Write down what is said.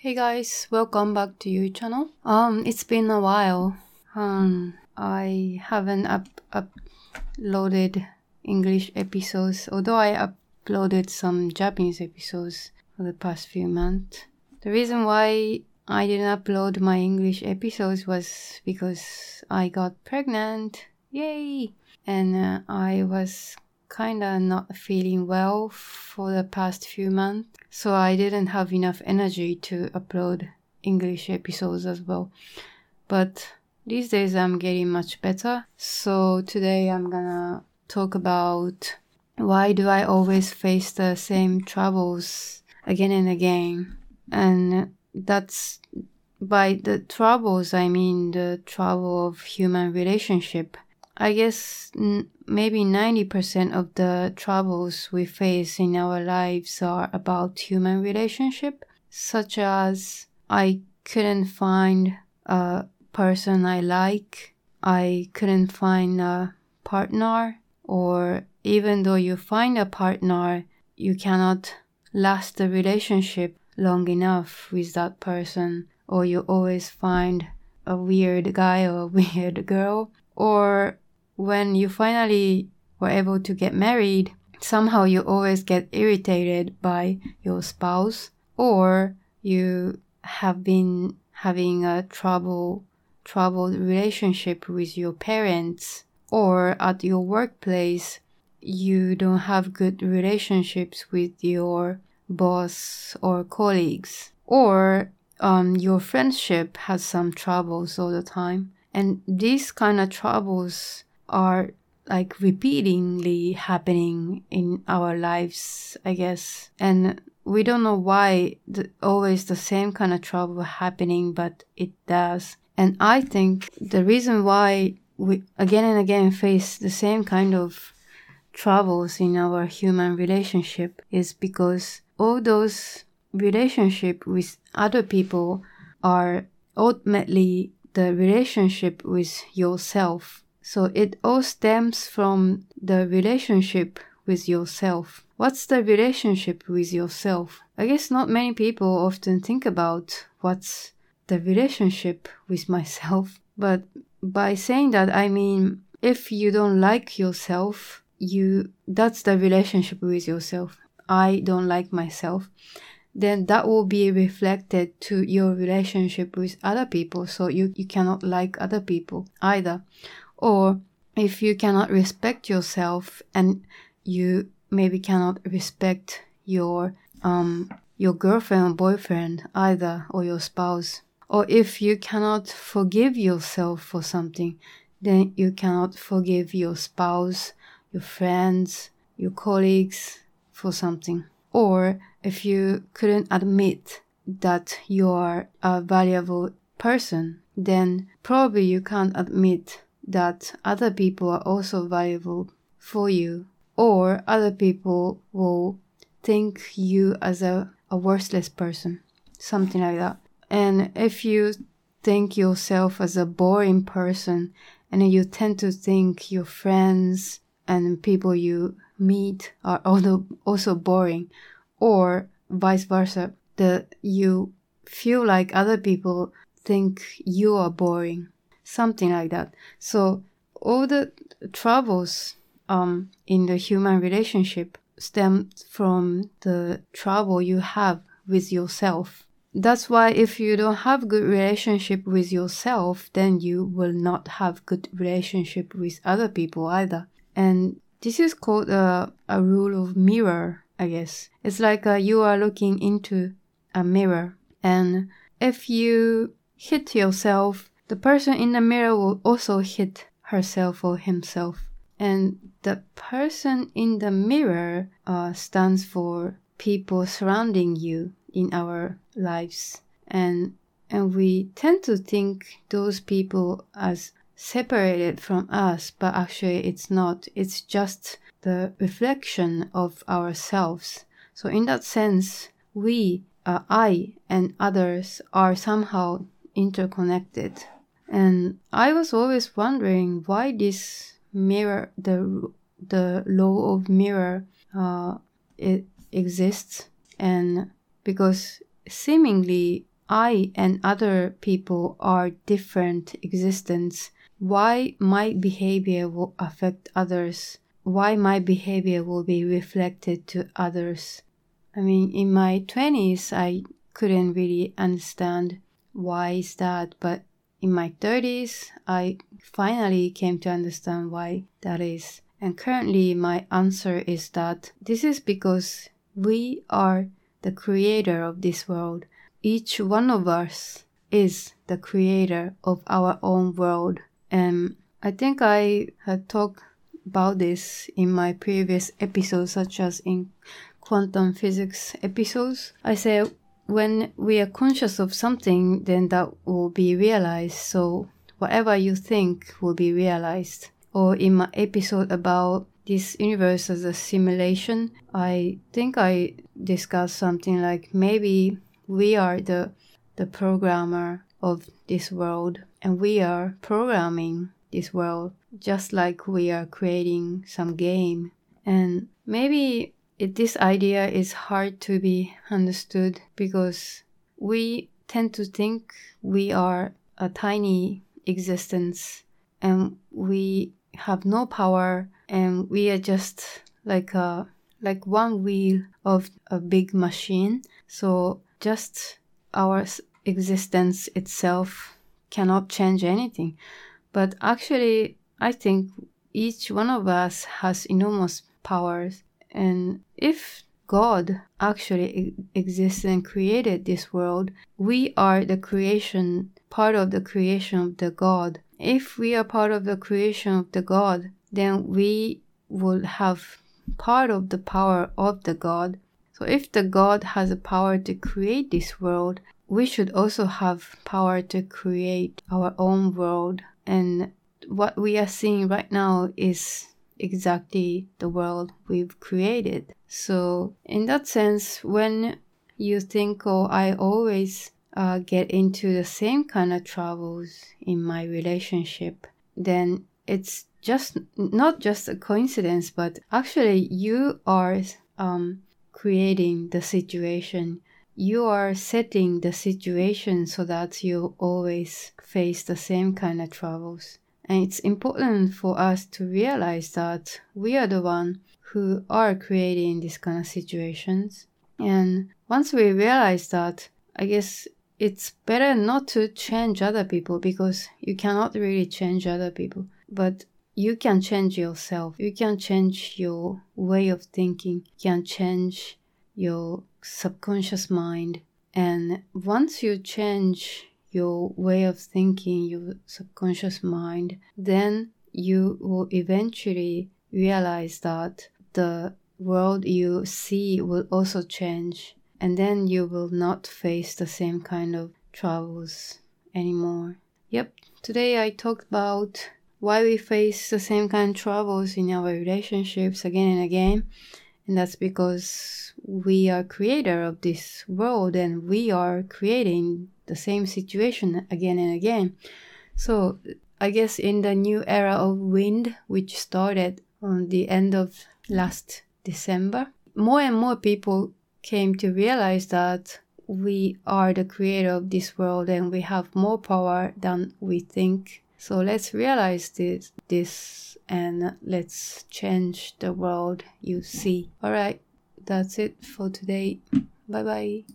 Hey guys, welcome back to your channel. Um, it's been a while. Um, I haven't up uploaded English episodes, although I uploaded some Japanese episodes for the past few months. The reason why I didn't upload my English episodes was because I got pregnant. Yay! And uh, I was kinda not feeling well for the past few months, so I didn't have enough energy to upload English episodes as well. But these days I'm getting much better, so today I'm gonna talk about why do I always face the same troubles again and again, and that's by the troubles I mean the trouble of human relationship I guess n- maybe 90% of the troubles we face in our lives are about human relationship, such as I couldn't find a person I like, I couldn't find a partner, or even though you find a partner, you cannot last the relationship long enough with that person, or you always find a weird guy or a weird girl, or when you finally were able to get married, somehow you always get irritated by your spouse or you have been having a trouble troubled relationship with your parents or at your workplace you don't have good relationships with your boss or colleagues or um, your friendship has some troubles all the time. And these kind of troubles are like repeatedly happening in our lives, I guess. And we don't know why the, always the same kind of trouble happening, but it does. And I think the reason why we again and again face the same kind of troubles in our human relationship is because all those relationship with other people are ultimately the relationship with yourself so it all stems from the relationship with yourself. What's the relationship with yourself? I guess not many people often think about what's the relationship with myself. But by saying that, I mean, if you don't like yourself, you, that's the relationship with yourself. I don't like myself. Then that will be reflected to your relationship with other people. So you, you cannot like other people either. Or if you cannot respect yourself and you maybe cannot respect your um your girlfriend or boyfriend either or your spouse. Or if you cannot forgive yourself for something then you cannot forgive your spouse your friends your colleagues for something. Or if you couldn't admit that you are a valuable person then probably you can't admit that other people are also valuable for you, or other people will think you as a, a worthless person, something like that. And if you think yourself as a boring person, and you tend to think your friends and people you meet are also also boring, or vice versa, that you feel like other people think you are boring something like that. So all the troubles um, in the human relationship stem from the trouble you have with yourself. That's why if you don't have good relationship with yourself, then you will not have good relationship with other people either. And this is called a, a rule of mirror, I guess. It's like uh, you are looking into a mirror. And if you hit yourself the person in the mirror will also hit herself or himself. And the person in the mirror uh, stands for people surrounding you in our lives. And, and we tend to think those people as separated from us, but actually it's not. It's just the reflection of ourselves. So in that sense, we, uh, I and others are somehow interconnected. And I was always wondering why this mirror, the the law of mirror, uh, it exists, and because seemingly I and other people are different existence, why my behavior will affect others? Why my behavior will be reflected to others? I mean, in my 20s, I couldn't really understand why is that, but in my 30s, I finally came to understand why that is. And currently, my answer is that this is because we are the creator of this world. Each one of us is the creator of our own world. And I think I had talked about this in my previous episodes, such as in quantum physics episodes. I say when we are conscious of something, then that will be realized. So whatever you think will be realized. Or in my episode about this universe as a simulation, I think I discussed something like maybe we are the the programmer of this world and we are programming this world just like we are creating some game and maybe it, this idea is hard to be understood because we tend to think we are a tiny existence and we have no power and we are just like a like one wheel of a big machine. So just our existence itself cannot change anything. But actually i think each one of us has enormous powers and if God actually exists and created this world, we are the creation, part of the creation of the God. If we are part of the creation of the God, then we will have part of the power of the God. So if the God has a power to create this world, we should also have power to create our own world. And what we are seeing right now is exactly the world we've created. So, in that sense, when you think, oh, I always uh, get into the same kind of troubles in my relationship, then it's just not just a coincidence, but actually you are um, creating the situation. You are setting the situation so that you always face the same kind of troubles. And it's important for us to realize that we are the one who are creating these kind of situations. And once we realize that, I guess it's better not to change other people because you cannot really change other people. But you can change yourself. You can change your way of thinking. You can change your subconscious mind. And once you change your way of thinking, your subconscious mind, then you will eventually realize that the world you see will also change, and then you will not face the same kind of troubles anymore. Yep, today I talked about why we face the same kind of troubles in our relationships again and again and that's because we are creator of this world and we are creating the same situation again and again. So I guess in the new era of wind, which started on the end of last December, more and more people came to realize that we are the creator of this world and we have more power than we think. So let's realize this, this and let's change the world you see. All right, that's it for today. Bye bye.